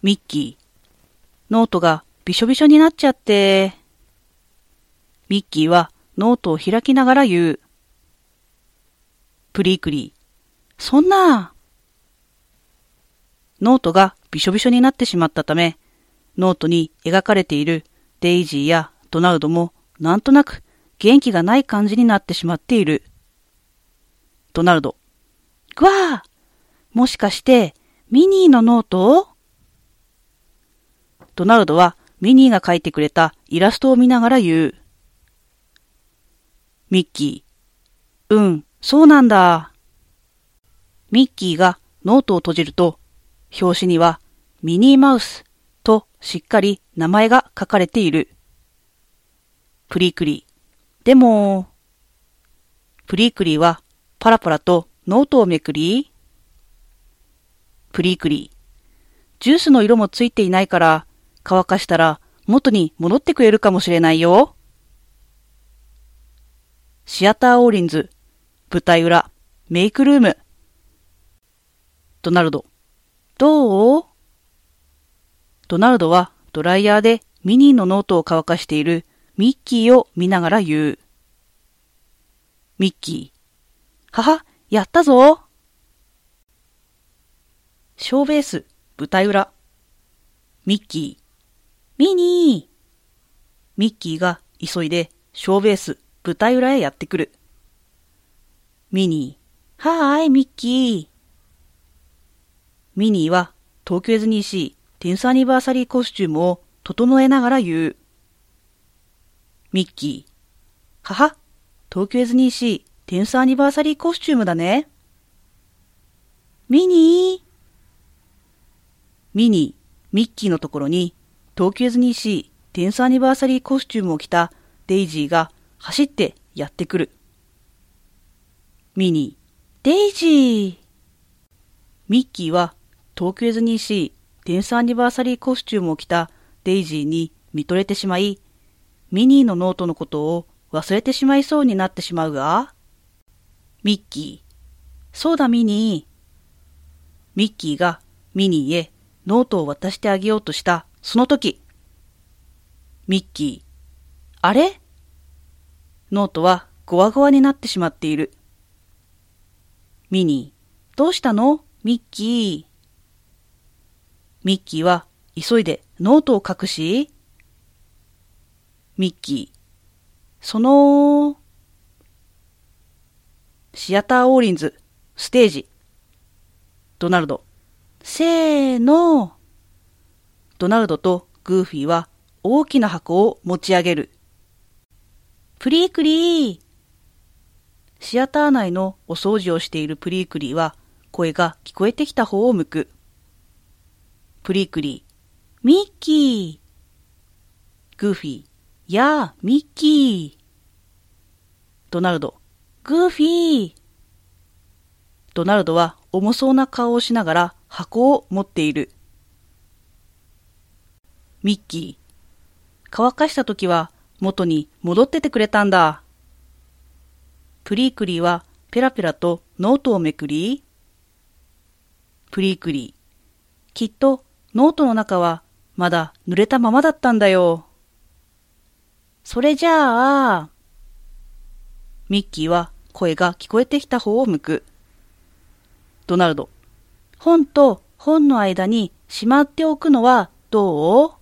ミッキー。ノートがびしょびしょになっちゃって。ミッキーはノートを開きながら言う。プリークリー。そんな。ノートがびしょびしょになってしまったため、ノートに描かれているデイジーやドナルドもなんとなく元気がない感じになってしまっている。ドナルド。ぐわーもしかしてミニーのノートドナルドはミニーが描いてくれたイラストを見ながら言う。ミッキー。うん、そうなんだ。ミッキーがノートを閉じると、表紙にはミニーマウスとしっかり名前が書かれている。プリクリ。でも、プリクリはパラパラとノートをめくり、プリクリ。ジュースの色もついていないから乾かしたら元に戻ってくれるかもしれないよ。シアターオーリンズ、舞台裏、メイクルーム。ドナルド、どう？ドナルドはドライヤーでミニーのノートを乾かしているミッキーを見ながら言う。ミッキー、はは、やったぞ小ベース、舞台裏。ミッキー、ミニーミッキーが急いで小ベース、舞台裏へやってくる。ミニー、はーい、ミッキー。ミニーは東京ディズニーシーテンスアニバーサリーコスチュームを整えながら言う。ミッキー、はは、東京ディズニーシーテンスアニバーサリーコスチュームだね。ミニーミニー、ミッキーのところに東京ディズニーシーテンスアニバーサリーコスチュームを着たデイジーが走ってやってくる。ミニー、デイジーミッキーは東京ディズニーシーテンスアニバーサリーコスチュームを着たデイジーに見とれてしまい、ミニーのノートのことを忘れてしまいそうになってしまうが、ミッキー、そうだミニー。ミッキーがミニーへノートを渡してあげようとしたその時、ミッキー、あれ？ノートはゴワゴワになってしまっている。ミニー、どうしたの？ミッキー。ミッキーは急いでノートを隠し、ミッキー、その、シアターオーリンズ、ステージ。ドナルド、せーの。ドナルドとグーフィーは大きな箱を持ち上げる。プリークリーシアター内のお掃除をしているプリークリーは声が聞こえてきた方を向く。プリークリー、ミッキーグーフィー、やあ、ミッキードナルド、グーフィードナルドは重そうな顔をしながら箱を持っている。ミッキー。乾かした時は元に戻っててくれたんだ。プリークリーはペラペラとノートをめくり、プリークリー。きっとノートの中はまだ濡れたままだったんだよ。それじゃあ、ミッキーは声が聞こえてきた方を向く。ドナルド。本と本の間にしまっておくのはどう？